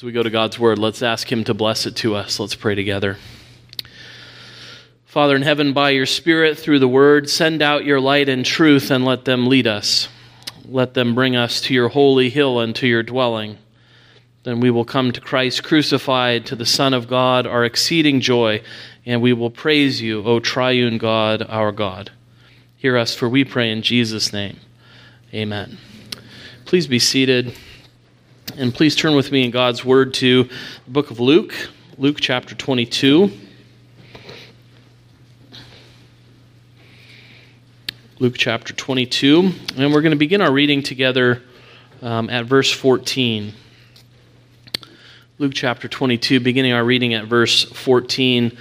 As we go to God's Word, let's ask Him to bless it to us. Let's pray together. Father in heaven, by your Spirit through the Word, send out your light and truth and let them lead us. Let them bring us to your holy hill and to your dwelling. Then we will come to Christ crucified, to the Son of God, our exceeding joy, and we will praise you, O triune God, our God. Hear us, for we pray in Jesus' name. Amen. Please be seated. And please turn with me in God's Word to the book of Luke, Luke chapter 22. Luke chapter 22. And we're going to begin our reading together um, at verse 14. Luke chapter 22, beginning our reading at verse 14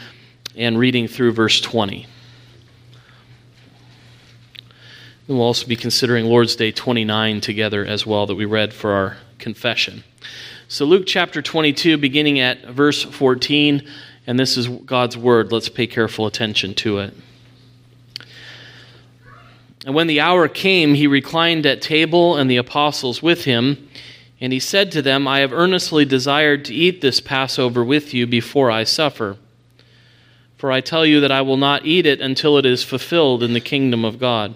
and reading through verse 20. And we'll also be considering Lord's Day 29 together as well, that we read for our confession. So, Luke chapter 22, beginning at verse 14, and this is God's word. Let's pay careful attention to it. And when the hour came, he reclined at table, and the apostles with him. And he said to them, I have earnestly desired to eat this Passover with you before I suffer. For I tell you that I will not eat it until it is fulfilled in the kingdom of God.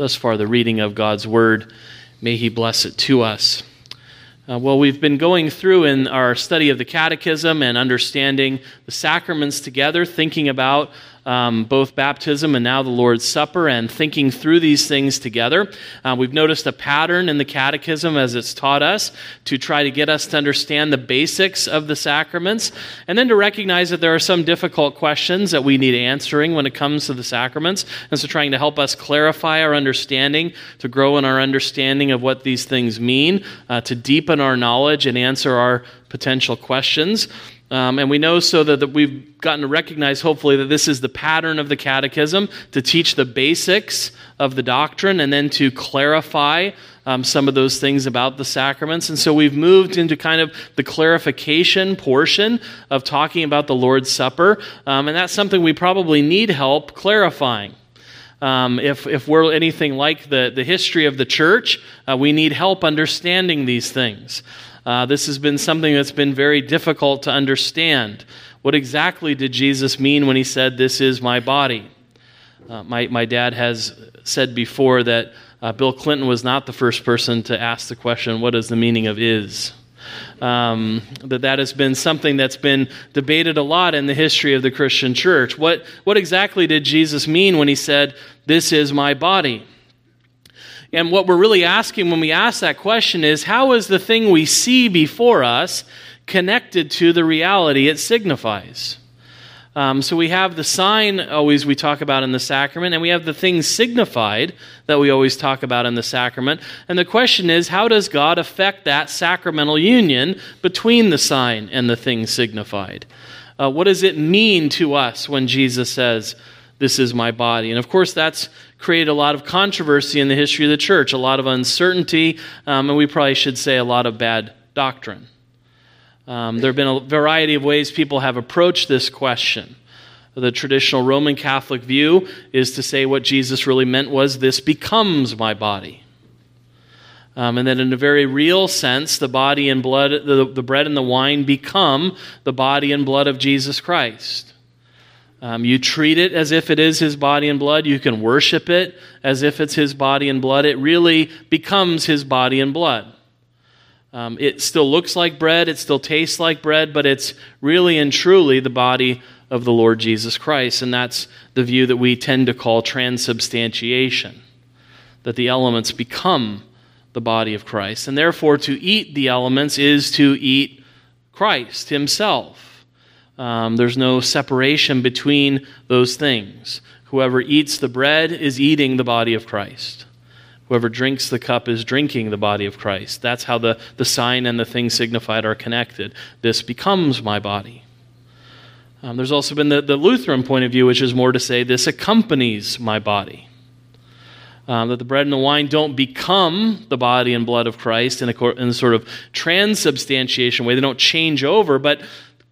Thus far, the reading of God's word. May he bless it to us. Uh, well, we've been going through in our study of the Catechism and understanding the sacraments together, thinking about um, both baptism and now the Lord's Supper, and thinking through these things together. Uh, we've noticed a pattern in the Catechism as it's taught us to try to get us to understand the basics of the sacraments, and then to recognize that there are some difficult questions that we need answering when it comes to the sacraments, and so trying to help us clarify our understanding, to grow in our understanding of what these things mean, uh, to deepen our knowledge and answer our potential questions. Um, and we know so that, that we've gotten to recognize, hopefully, that this is the pattern of the catechism to teach the basics of the doctrine and then to clarify um, some of those things about the sacraments. And so we've moved into kind of the clarification portion of talking about the Lord's Supper. Um, and that's something we probably need help clarifying. Um, if, if we're anything like the, the history of the church, uh, we need help understanding these things. Uh, this has been something that's been very difficult to understand. What exactly did Jesus mean when he said, This is my body? Uh, my, my dad has said before that uh, Bill Clinton was not the first person to ask the question, What is the meaning of is? Um, that that has been something that's been debated a lot in the history of the Christian church. What, what exactly did Jesus mean when he said, This is my body? And what we're really asking when we ask that question is how is the thing we see before us connected to the reality it signifies? Um, so we have the sign always we talk about in the sacrament, and we have the thing signified that we always talk about in the sacrament. And the question is, how does God affect that sacramental union between the sign and the thing signified? Uh, what does it mean to us when Jesus says, This is my body? And of course, that's created a lot of controversy in the history of the church, a lot of uncertainty, um, and we probably should say a lot of bad doctrine. Um, there have been a variety of ways people have approached this question. The traditional Roman Catholic view is to say what Jesus really meant was this becomes my body. Um, and that in a very real sense, the body and blood, the, the bread and the wine become the body and blood of Jesus Christ. Um, you treat it as if it is his body and blood. You can worship it as if it's his body and blood. It really becomes his body and blood. Um, it still looks like bread, it still tastes like bread, but it's really and truly the body of the Lord Jesus Christ. And that's the view that we tend to call transubstantiation that the elements become the body of Christ. And therefore, to eat the elements is to eat Christ himself. Um, there's no separation between those things. Whoever eats the bread is eating the body of Christ. Whoever drinks the cup is drinking the body of Christ. That's how the, the sign and the thing signified are connected. This becomes my body. Um, there's also been the, the Lutheran point of view, which is more to say this accompanies my body. Um, that the bread and the wine don't become the body and blood of Christ in a, in a sort of transubstantiation way. They don't change over, but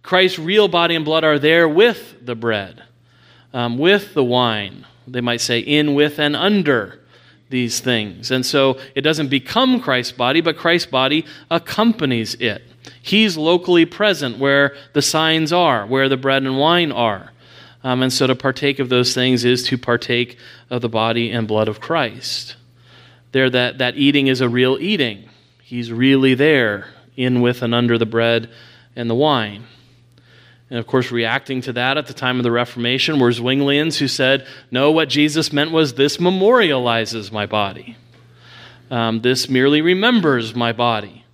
Christ's real body and blood are there with the bread, um, with the wine. They might say in, with, and under these things. And so it doesn't become Christ's body, but Christ's body accompanies it. He's locally present where the signs are, where the bread and wine are. Um, and so to partake of those things is to partake of the body and blood of Christ. There, that, that eating is a real eating. He's really there, in with and under the bread and the wine. And of course, reacting to that at the time of the Reformation were Zwinglians who said, no, what Jesus meant was this memorializes my body. Um, this merely remembers my body.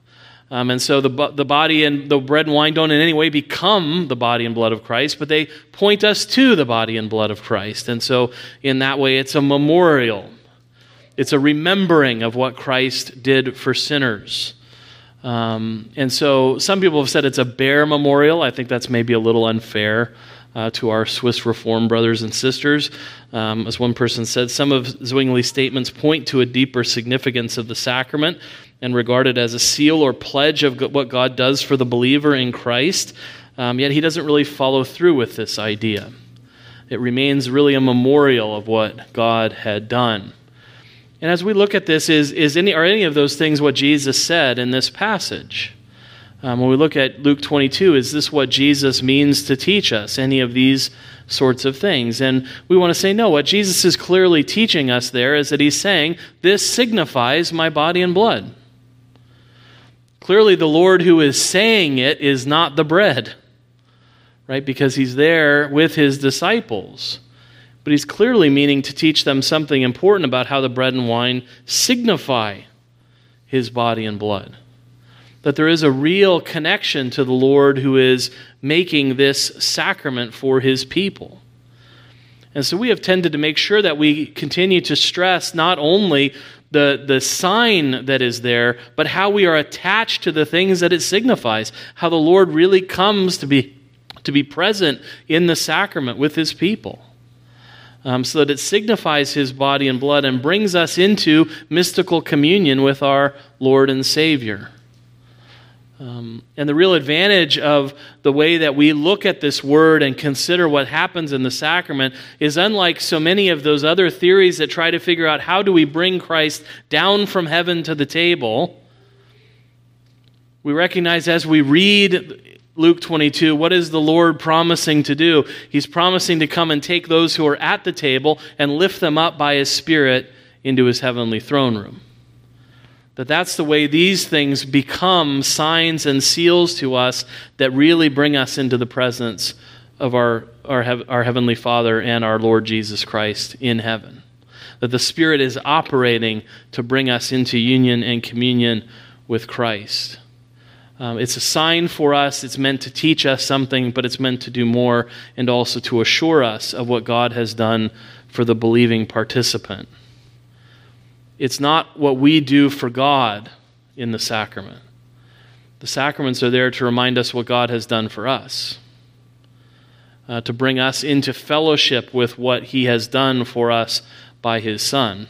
Um, and so the, the body and the bread and wine don't in any way become the body and blood of Christ, but they point us to the body and blood of Christ. And so in that way, it's a memorial. It's a remembering of what Christ did for sinners. Um, and so some people have said it's a bare memorial. I think that's maybe a little unfair uh, to our Swiss Reform brothers and sisters. Um, as one person said, some of Zwingli's statements point to a deeper significance of the sacrament and regard it as a seal or pledge of what God does for the believer in Christ. Um, yet he doesn't really follow through with this idea. It remains really a memorial of what God had done. And as we look at this, is, is any, are any of those things what Jesus said in this passage? Um, when we look at Luke 22, is this what Jesus means to teach us? Any of these sorts of things? And we want to say, no, what Jesus is clearly teaching us there is that he's saying, this signifies my body and blood. Clearly, the Lord who is saying it is not the bread, right? Because he's there with his disciples but he's clearly meaning to teach them something important about how the bread and wine signify his body and blood. That there is a real connection to the Lord who is making this sacrament for his people. And so we have tended to make sure that we continue to stress not only the, the sign that is there, but how we are attached to the things that it signifies, how the Lord really comes to be, to be present in the sacrament with his people um, so that it signifies his body and blood and brings us into mystical communion with our Lord and Savior. Um, and the real advantage of the way that we look at this word and consider what happens in the sacrament is unlike so many of those other theories that try to figure out how do we bring Christ down from heaven to the table. We recognize as we read Luke 22, what is the Lord promising to do? He's promising to come and take those who are at the table and lift them up by his Spirit into his heavenly throne room. That that's the way these things become signs and seals to us that really bring us into the presence of our, our, our Heavenly Father and our Lord Jesus Christ in heaven. That the Spirit is operating to bring us into union and communion with Christ. Um, it's a sign for us. It's meant to teach us something, but it's meant to do more and also to assure us of what God has done for the believing participant. It's not what we do for God in the sacrament. The sacraments are there to remind us what God has done for us, uh, to bring us into fellowship with what He has done for us by His Son,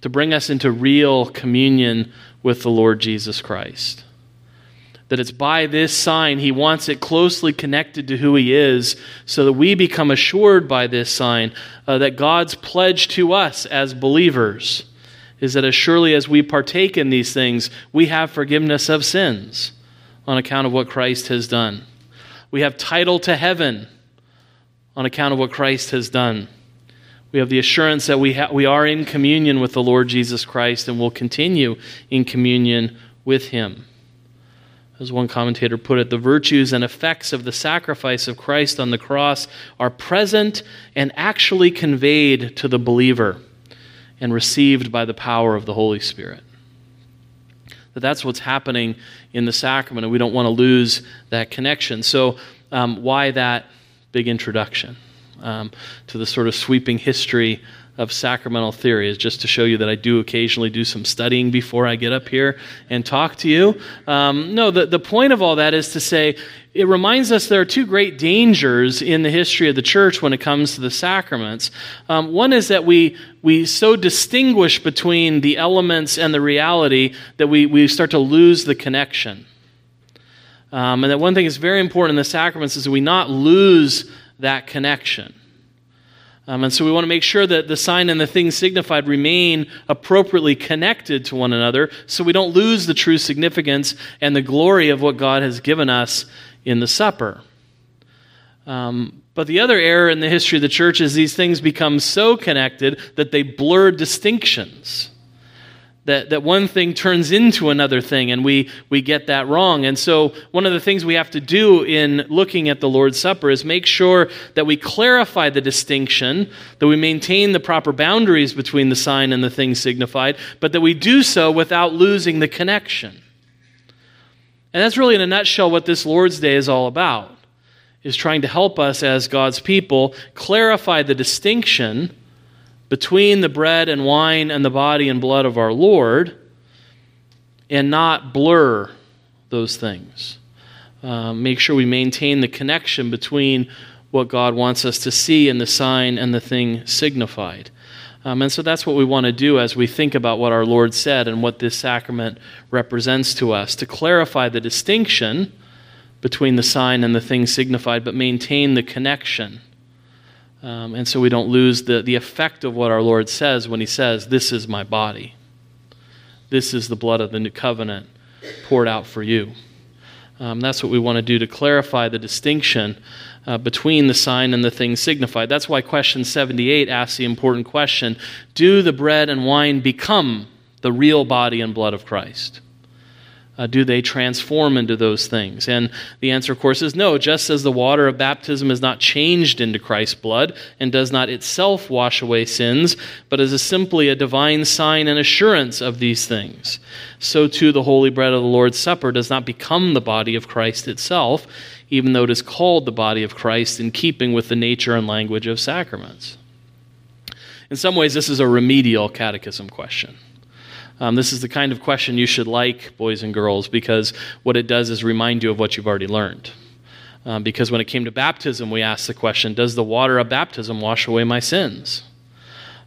to bring us into real communion with the Lord Jesus Christ that it's by this sign. He wants it closely connected to who He is so that we become assured by this sign uh, that God's pledge to us as believers is that as surely as we partake in these things, we have forgiveness of sins on account of what Christ has done. We have title to heaven on account of what Christ has done. We have the assurance that we, ha- we are in communion with the Lord Jesus Christ and will continue in communion with Him. As one commentator put it, the virtues and effects of the sacrifice of Christ on the cross are present and actually conveyed to the believer and received by the power of the Holy Spirit. That that's what's happening in the sacrament, and we don't want to lose that connection. So, um, why that big introduction um, to the sort of sweeping history of sacramental theory is just to show you that I do occasionally do some studying before I get up here and talk to you. Um, no, the, the point of all that is to say it reminds us there are two great dangers in the history of the church when it comes to the sacraments. Um, one is that we, we so distinguish between the elements and the reality that we, we start to lose the connection. Um, and that one thing that's very important in the sacraments is that we not lose that connection. Um, and so we want to make sure that the sign and the thing signified remain appropriately connected to one another so we don't lose the true significance and the glory of what God has given us in the supper. Um, but the other error in the history of the church is these things become so connected that they blur distinctions that, that one thing turns into another thing, and we, we get that wrong. And so, one of the things we have to do in looking at the Lord's Supper is make sure that we clarify the distinction, that we maintain the proper boundaries between the sign and the thing signified, but that we do so without losing the connection. And that's really, in a nutshell, what this Lord's Day is all about, is trying to help us as God's people clarify the distinction between the bread and wine and the body and blood of our Lord and not blur those things. Uh, make sure we maintain the connection between what God wants us to see and the sign and the thing signified. Um, and so that's what we want to do as we think about what our Lord said and what this sacrament represents to us to clarify the distinction between the sign and the thing signified, but maintain the connection um, and so we don't lose the, the effect of what our Lord says when he says, This is my body. This is the blood of the new covenant poured out for you. Um, that's what we want to do to clarify the distinction uh, between the sign and the thing signified. That's why question 78 asks the important question Do the bread and wine become the real body and blood of Christ? Uh, do they transform into those things? And the answer, of course, is no. Just as the water of baptism is not changed into Christ's blood and does not itself wash away sins, but is a simply a divine sign and assurance of these things, so too the holy bread of the Lord's Supper does not become the body of Christ itself, even though it is called the body of Christ in keeping with the nature and language of sacraments. In some ways, this is a remedial catechism question. Um, this is the kind of question you should like, boys and girls, because what it does is remind you of what you've already learned. Um, because when it came to baptism, we asked the question Does the water of baptism wash away my sins?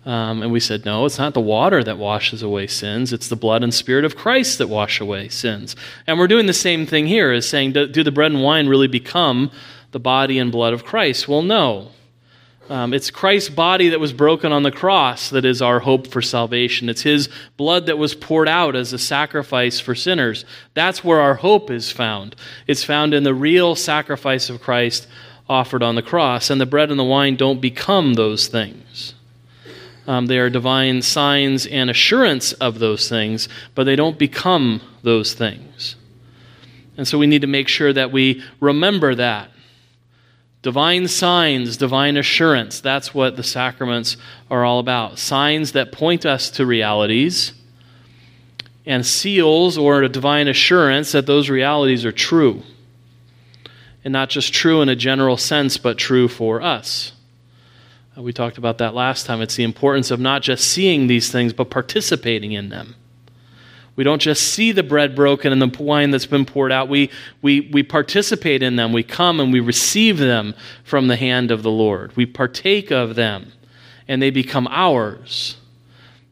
Um, and we said, No, it's not the water that washes away sins, it's the blood and spirit of Christ that wash away sins. And we're doing the same thing here, is saying, Do, do the bread and wine really become the body and blood of Christ? Well, no. Um, it's Christ's body that was broken on the cross that is our hope for salvation. It's his blood that was poured out as a sacrifice for sinners. That's where our hope is found. It's found in the real sacrifice of Christ offered on the cross. And the bread and the wine don't become those things. Um, they are divine signs and assurance of those things, but they don't become those things. And so we need to make sure that we remember that Divine signs, divine assurance. That's what the sacraments are all about. Signs that point us to realities, and seals or a divine assurance that those realities are true. And not just true in a general sense, but true for us. Uh, we talked about that last time. It's the importance of not just seeing these things, but participating in them. We don't just see the bread broken and the wine that's been poured out. We, we, we participate in them. We come and we receive them from the hand of the Lord. We partake of them, and they become ours.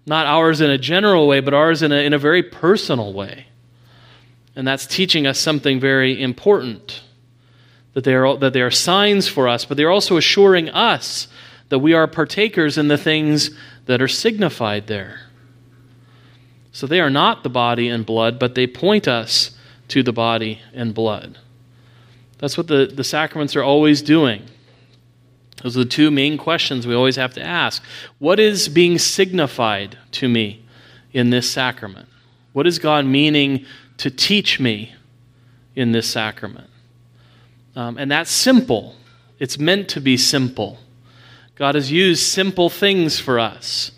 Not ours in a general way, but ours in a, in a very personal way. And that's teaching us something very important that they, are, that they are signs for us, but they're also assuring us that we are partakers in the things that are signified there. So they are not the body and blood, but they point us to the body and blood. That's what the, the sacraments are always doing. Those are the two main questions we always have to ask. What is being signified to me in this sacrament? What is God meaning to teach me in this sacrament? Um, and that's simple. It's meant to be simple. God has used simple things for us.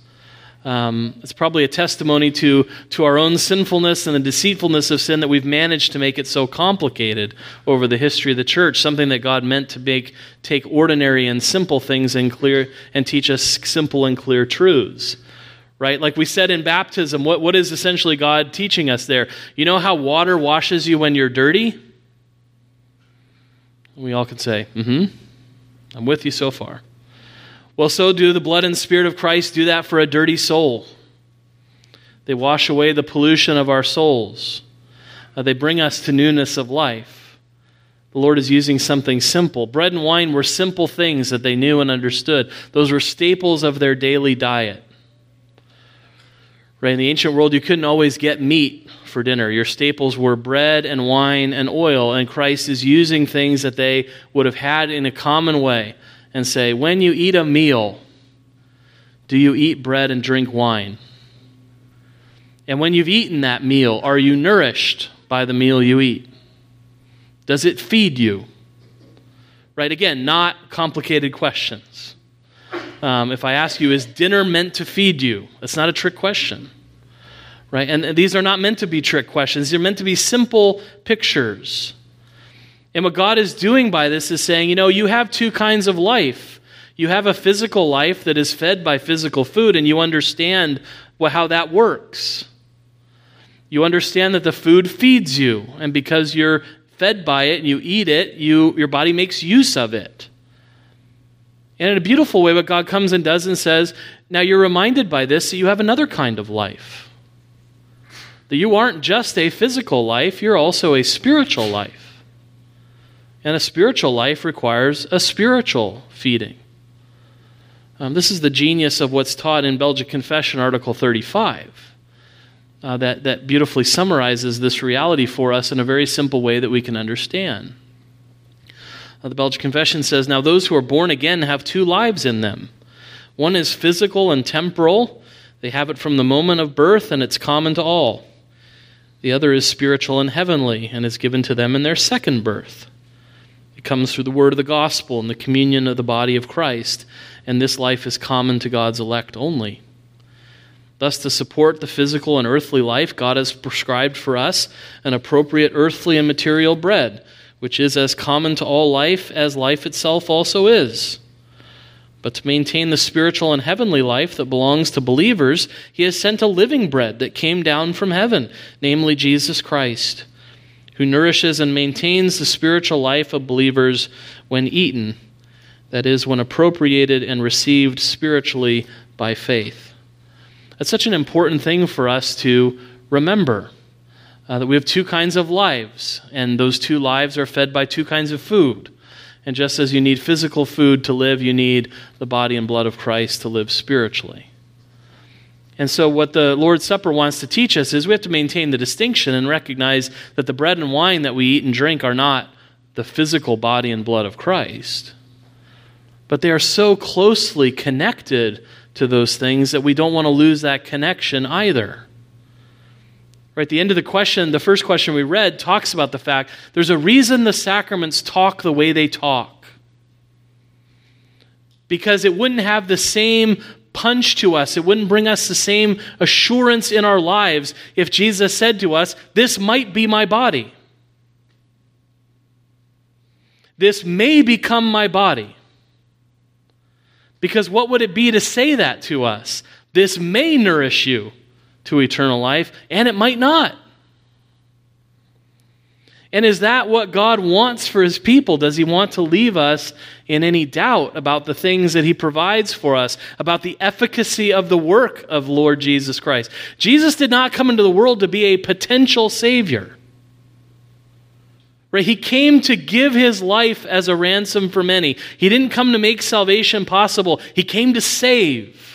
Um, it's probably a testimony to, to our own sinfulness and the deceitfulness of sin that we've managed to make it so complicated over the history of the church, something that God meant to make, take ordinary and simple things and, clear, and teach us simple and clear truths. Right? Like we said in baptism, what, what is essentially God teaching us there? You know how water washes you when you're dirty? We all could say, mm hmm. I'm with you so far. Well, so do the blood and spirit of Christ do that for a dirty soul. They wash away the pollution of our souls. Uh, they bring us to newness of life. The Lord is using something simple. Bread and wine were simple things that they knew and understood. Those were staples of their daily diet. Right, in the ancient world, you couldn't always get meat for dinner. Your staples were bread and wine and oil, and Christ is using things that they would have had in a common way and say, When you eat a meal, do you eat bread and drink wine? And when you've eaten that meal, are you nourished by the meal you eat? Does it feed you? Right? Again, not complicated questions. Um, if I ask you, is dinner meant to feed you? That's not a trick question. Right? And these are not meant to be trick questions, they're meant to be simple pictures. And what God is doing by this is saying, you know, you have two kinds of life. You have a physical life that is fed by physical food, and you understand how that works. You understand that the food feeds you, and because you're fed by it and you eat it, you, your body makes use of it. And in a beautiful way, what God comes and does and says, now you're reminded by this that you have another kind of life. That you aren't just a physical life, you're also a spiritual life. And a spiritual life requires a spiritual feeding. Um, this is the genius of what's taught in Belgic Confession, Article 35, uh, that, that beautifully summarizes this reality for us in a very simple way that we can understand. Uh, the Belgic Confession says Now, those who are born again have two lives in them. One is physical and temporal, they have it from the moment of birth, and it's common to all. The other is spiritual and heavenly, and is given to them in their second birth. It comes through the word of the gospel and the communion of the body of Christ, and this life is common to God's elect only. Thus, to support the physical and earthly life, God has prescribed for us an appropriate earthly and material bread, which is as common to all life as life itself also is. But to maintain the spiritual and heavenly life that belongs to believers, He has sent a living bread that came down from heaven, namely Jesus Christ who nourishes and maintains the spiritual life of believers when eaten, that is, when appropriated and received spiritually by faith. That's such an important thing for us to remember. Uh, that we have two kinds of lives, and those two lives are fed by two kinds of food. And just as you need physical food to live, you need the body and blood of Christ to live spiritually. And so, what the Lord's Supper wants to teach us is we have to maintain the distinction and recognize that the bread and wine that we eat and drink are not the physical body and blood of Christ. But they are so closely connected to those things that we don't want to lose that connection either. Right, the end of the question, the first question we read, talks about the fact there's a reason the sacraments talk the way they talk. Because it wouldn't have the same punch to us. It wouldn't bring us the same assurance in our lives if Jesus said to us, This might be my body. This may become my body. Because what would it be to say that to us? This may nourish you to eternal life, and it might not. And is that what God wants for his people? Does he want to leave us in any doubt about the things that he provides for us, about the efficacy of the work of Lord Jesus Christ? Jesus did not come into the world to be a potential savior. Right? He came to give his life as a ransom for many. He didn't come to make salvation possible. He came to save.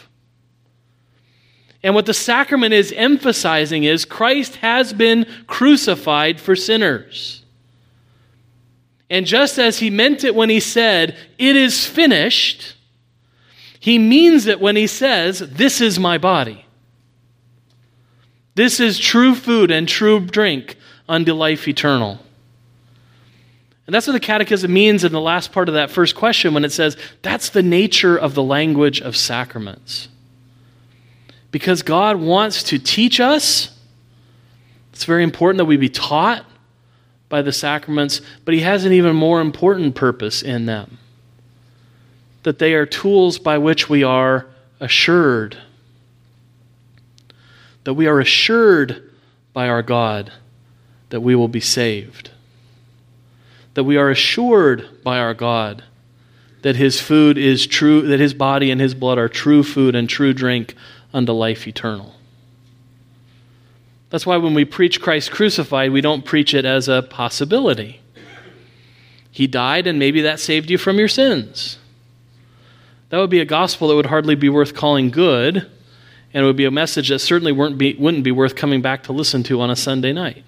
And what the sacrament is emphasizing is Christ has been crucified for sinners. And just as he meant it when he said, It is finished, he means it when he says, This is my body. This is true food and true drink unto life eternal. And that's what the catechism means in the last part of that first question when it says, That's the nature of the language of sacraments. Because God wants to teach us. It's very important that we be taught by the sacraments, but He has an even more important purpose in them that they are tools by which we are assured. That we are assured by our God that we will be saved. That we are assured by our God that his food is true, that his body and his blood are true food and true drink unto life eternal. That's why when we preach Christ crucified, we don't preach it as a possibility. He died, and maybe that saved you from your sins. That would be a gospel that would hardly be worth calling good, and it would be a message that certainly weren't be, wouldn't be worth coming back to listen to on a Sunday night.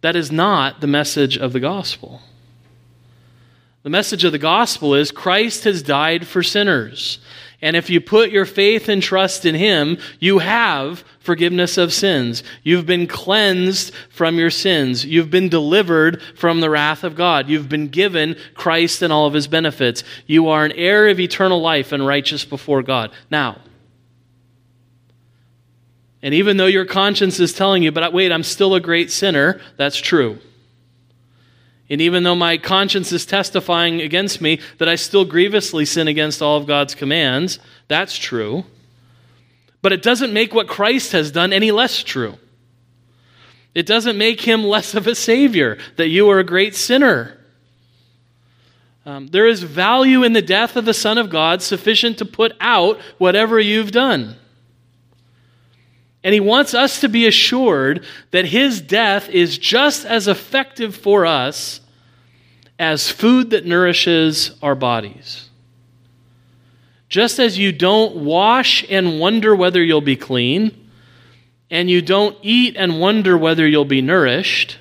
That is not the message of the gospel. The message of the gospel is Christ has died for sinners. And if you put your faith and trust in Him, you have forgiveness of sins. You've been cleansed from your sins. You've been delivered from the wrath of God. You've been given Christ and all of His benefits. You are an heir of eternal life and righteous before God. Now, and even though your conscience is telling you, but wait, I'm still a great sinner, that's true. And even though my conscience is testifying against me that I still grievously sin against all of God's commands, that's true. But it doesn't make what Christ has done any less true. It doesn't make him less of a Savior, that you are a great sinner. Um, there is value in the death of the Son of God sufficient to put out whatever you've done. And he wants us to be assured that his death is just as effective for us as food that nourishes our bodies. Just as you don't wash and wonder whether you'll be clean, and you don't eat and wonder whether you'll be nourished,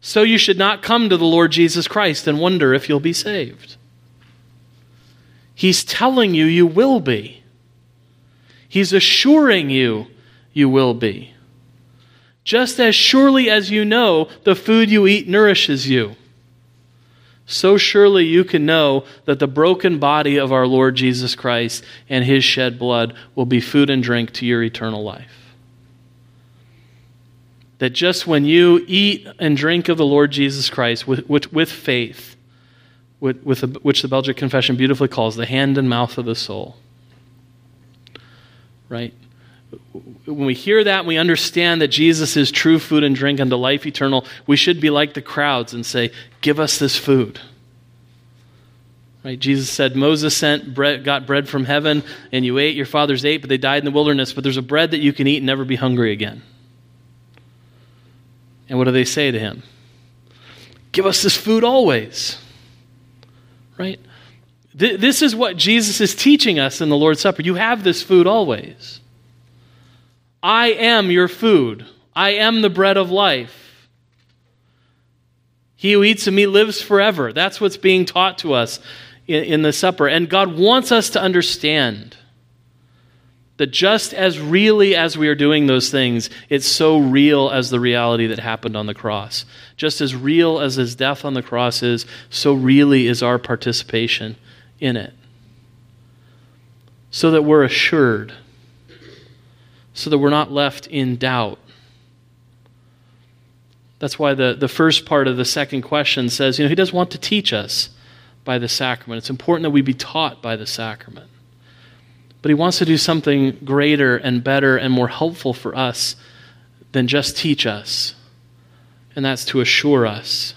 so you should not come to the Lord Jesus Christ and wonder if you'll be saved. He's telling you you will be. He's assuring you you will be. Just as surely as you know the food you eat nourishes you so surely you can know that the broken body of our Lord Jesus Christ and his shed blood will be food and drink to your eternal life. That just when you eat and drink of the Lord Jesus Christ with, with, with faith, with, with the, which the Belgic Confession beautifully calls the hand and mouth of the soul, right? When we hear that and we understand that Jesus is true food and drink unto life eternal, we should be like the crowds and say, Give us this food. Right? Jesus said, Moses sent bread, got bread from heaven, and you ate, your fathers ate, but they died in the wilderness. But there's a bread that you can eat and never be hungry again. And what do they say to him? Give us this food always. Right? This is what Jesus is teaching us in the Lord's Supper. You have this food always. I am your food. I am the bread of life. He who eats of me lives forever. That's what's being taught to us in, in the supper. And God wants us to understand that just as really as we are doing those things, it's so real as the reality that happened on the cross. Just as real as his death on the cross is, so really is our participation in it. So that we're assured so that we're not left in doubt. That's why the, the first part of the second question says, you know, he does want to teach us by the sacrament. It's important that we be taught by the sacrament. But he wants to do something greater and better and more helpful for us than just teach us, and that's to assure us.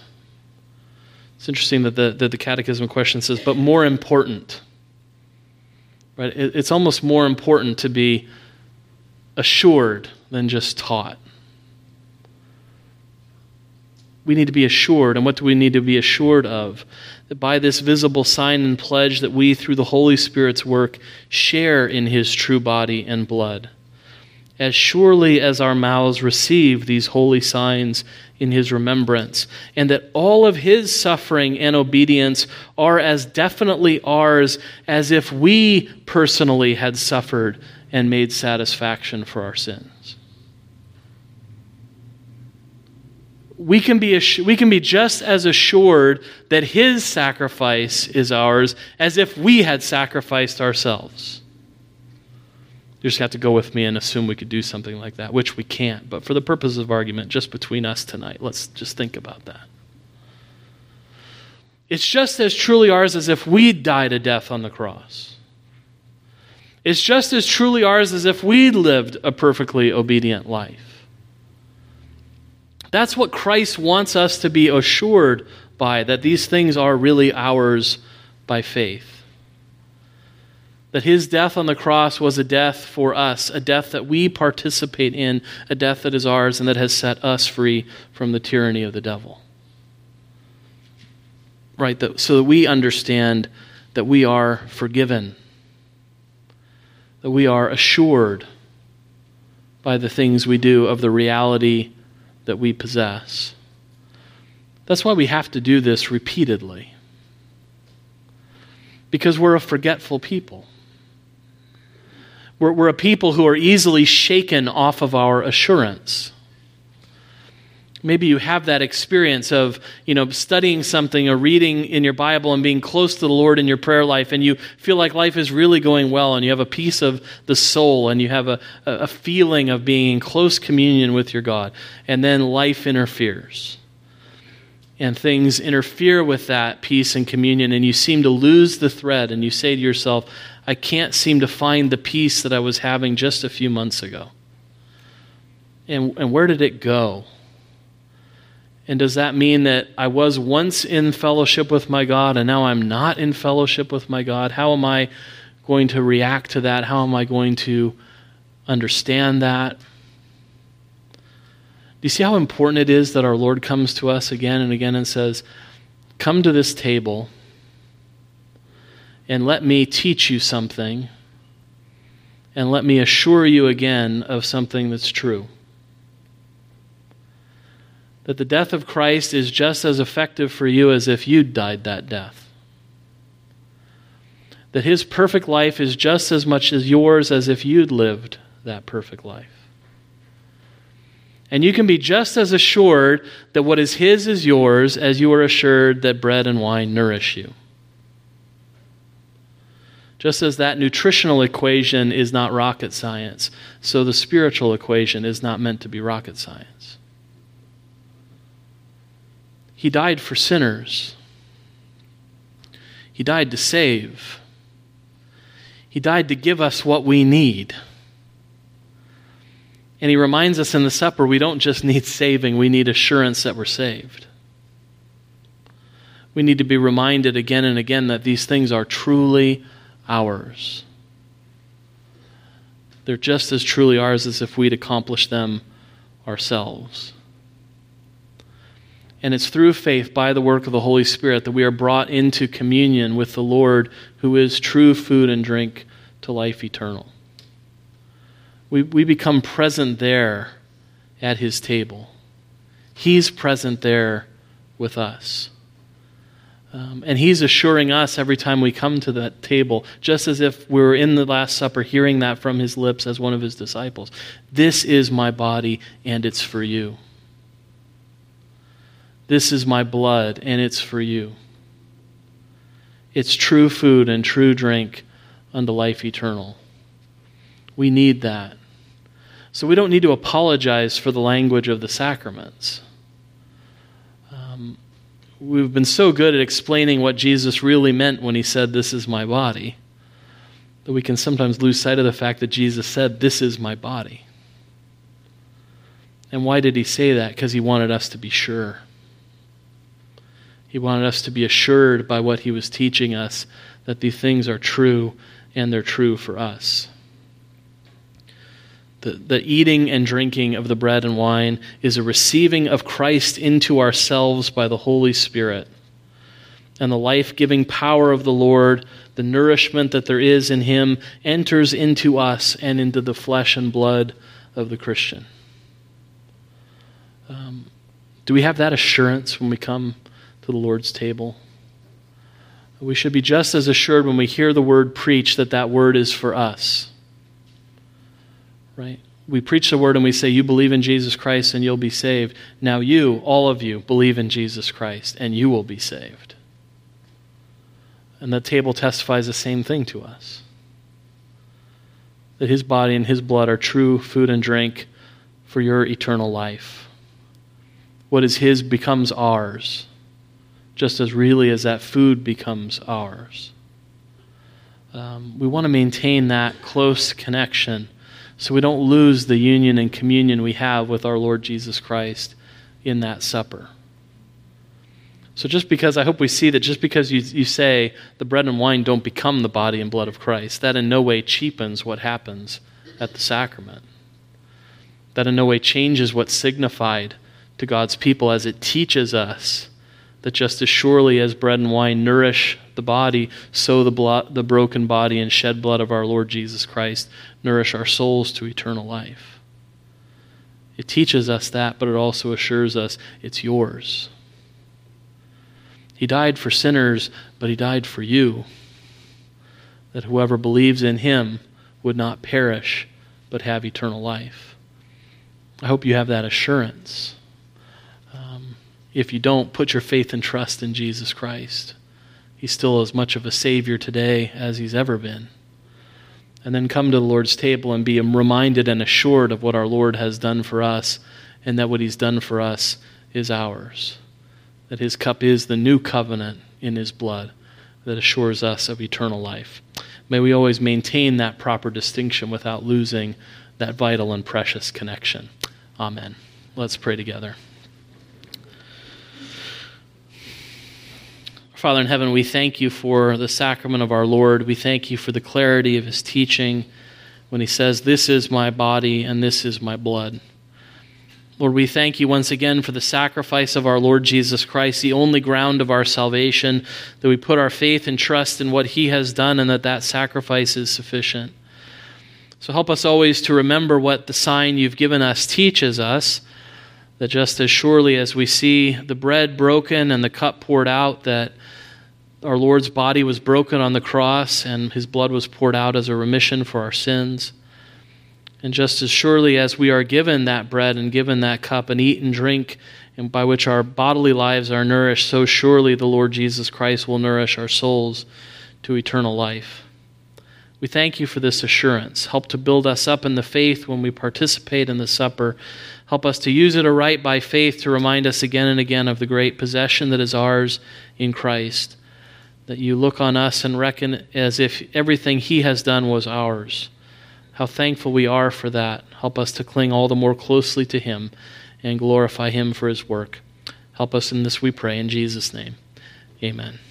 It's interesting that the, that the catechism question says, but more important. Right? It, it's almost more important to be assured than just taught. We need to be assured. And what do we need to be assured of? That by this visible sign and pledge that we, through the Holy Spirit's work, share in his true body and blood. As surely as our mouths receive these holy signs in his remembrance, and that all of his suffering and obedience are as definitely ours as if we personally had suffered and made satisfaction for our sins. We can, be, we can be just as assured that his sacrifice is ours as if we had sacrificed ourselves. You just have to go with me and assume we could do something like that, which we can't. But for the purpose of argument, just between us tonight, let's just think about that. It's just as truly ours as if we died a death on the cross. It's just as truly ours as if we'd lived a perfectly obedient life. That's what Christ wants us to be assured by, that these things are really ours by faith. That his death on the cross was a death for us, a death that we participate in, a death that is ours and that has set us free from the tyranny of the devil. Right? So that we understand that we are forgiven, that we are assured by the things we do of the reality that we possess. That's why we have to do this repeatedly. Because we're a forgetful people. We're, we're a people who are easily shaken off of our assurance. Maybe you have that experience of, you know, studying something or reading in your Bible and being close to the Lord in your prayer life, and you feel like life is really going well, and you have a peace of the soul, and you have a, a feeling of being in close communion with your God. And then life interferes. And things interfere with that peace and communion, and you seem to lose the thread, and you say to yourself, I can't seem to find the peace that I was having just a few months ago. And, and where did it go? And does that mean that I was once in fellowship with my God and now I'm not in fellowship with my God? How am I going to react to that? How am I going to understand that? Do you see how important it is that our Lord comes to us again and again and says, Come to this table and let me teach you something, and let me assure you again of something that's true. That the death of Christ is just as effective for you as if you'd died that death. That his perfect life is just as much as yours as if you'd lived that perfect life. And you can be just as assured that what is his is yours as you are assured that bread and wine nourish you. Just as that nutritional equation is not rocket science, so the spiritual equation is not meant to be rocket science. He died for sinners. He died to save. He died to give us what we need. And he reminds us in the supper we don't just need saving, we need assurance that we're saved. We need to be reminded again and again that these things are truly ours. They're just as truly ours as if we'd accomplished them ourselves. And it's through faith, by the work of the Holy Spirit, that we are brought into communion with the Lord, who is true food and drink to life eternal. We, we become present there at his table. He's present there with us. Um, and he's assuring us every time we come to that table, just as if we were in the Last Supper, hearing that from his lips as one of his disciples This is my body, and it's for you. This is my blood, and it's for you. It's true food and true drink unto life eternal. We need that. So we don't need to apologize for the language of the sacraments um, we've been so good at explaining what Jesus really meant when he said, This is my body, that we can sometimes lose sight of the fact that Jesus said, This is my body. And why did he say that? Because he wanted us to be sure. He wanted us to be assured by what he was teaching us that these things are true and they're true for us. The, the eating and drinking of the bread and wine is a receiving of Christ into ourselves by the Holy Spirit. And the life giving power of the Lord, the nourishment that there is in Him, enters into us and into the flesh and blood of the Christian. Um, do we have that assurance when we come to the Lord's table? We should be just as assured when we hear the word preached that that word is for us right? We preach the word and we say, You believe in Jesus Christ and you'll be saved. Now, you, all of you, believe in Jesus Christ and you will be saved. And the table testifies the same thing to us. that his body and his blood are true food and drink for your eternal life. What is his becomes ours, just as really as that food becomes ours. Um, we want to maintain that close connection so we don't lose the union and communion we have with our Lord Jesus Christ in that supper. So, just because I hope we see that just because you, you say the bread and wine don't become the body and blood of Christ, that in no way cheapens what happens at the sacrament. That in no way changes what's signified to God's people as it teaches us that just as surely as bread and wine nourish the body, so the, blood, the broken body and shed blood of our Lord Jesus Christ nourish our souls to eternal life. It teaches us that, but it also assures us it's yours. He died for sinners, but he died for you. That whoever believes in him would not perish, but have eternal life. I hope you have that assurance. If you don't, put your faith and trust in Jesus Christ. He's still as much of a Savior today as he's ever been. And then come to the Lord's table and be reminded and assured of what our Lord has done for us, and that what he's done for us is ours that his cup is the new covenant in his blood that assures us of eternal life. May we always maintain that proper distinction without losing that vital and precious connection. Amen. Let's pray together. Father in heaven, we thank you for the sacrament of our Lord. We thank you for the clarity of his teaching when he says, This is my body and this is my blood. Lord, we thank you once again for the sacrifice of our Lord Jesus Christ, the only ground of our salvation, that we put our faith and trust in what he has done and that that sacrifice is sufficient. So help us always to remember what the sign you've given us teaches us, that just as surely as we see the bread broken and the cup poured out, that our Lord's body was broken on the cross and his blood was poured out as a remission for our sins. And just as surely as we are given that bread and given that cup and eat and drink, and by which our bodily lives are nourished, so surely the Lord Jesus Christ will nourish our souls to eternal life. We thank you for this assurance. Help to build us up in the faith when we participate in the supper. Help us to use it aright by faith to remind us again and again of the great possession that is ours in Christ. That you look on us and reckon as if everything He has done was ours. How thankful we are for that. Help us to cling all the more closely to Him and glorify Him for His work. Help us in this, we pray, in Jesus' name. Amen.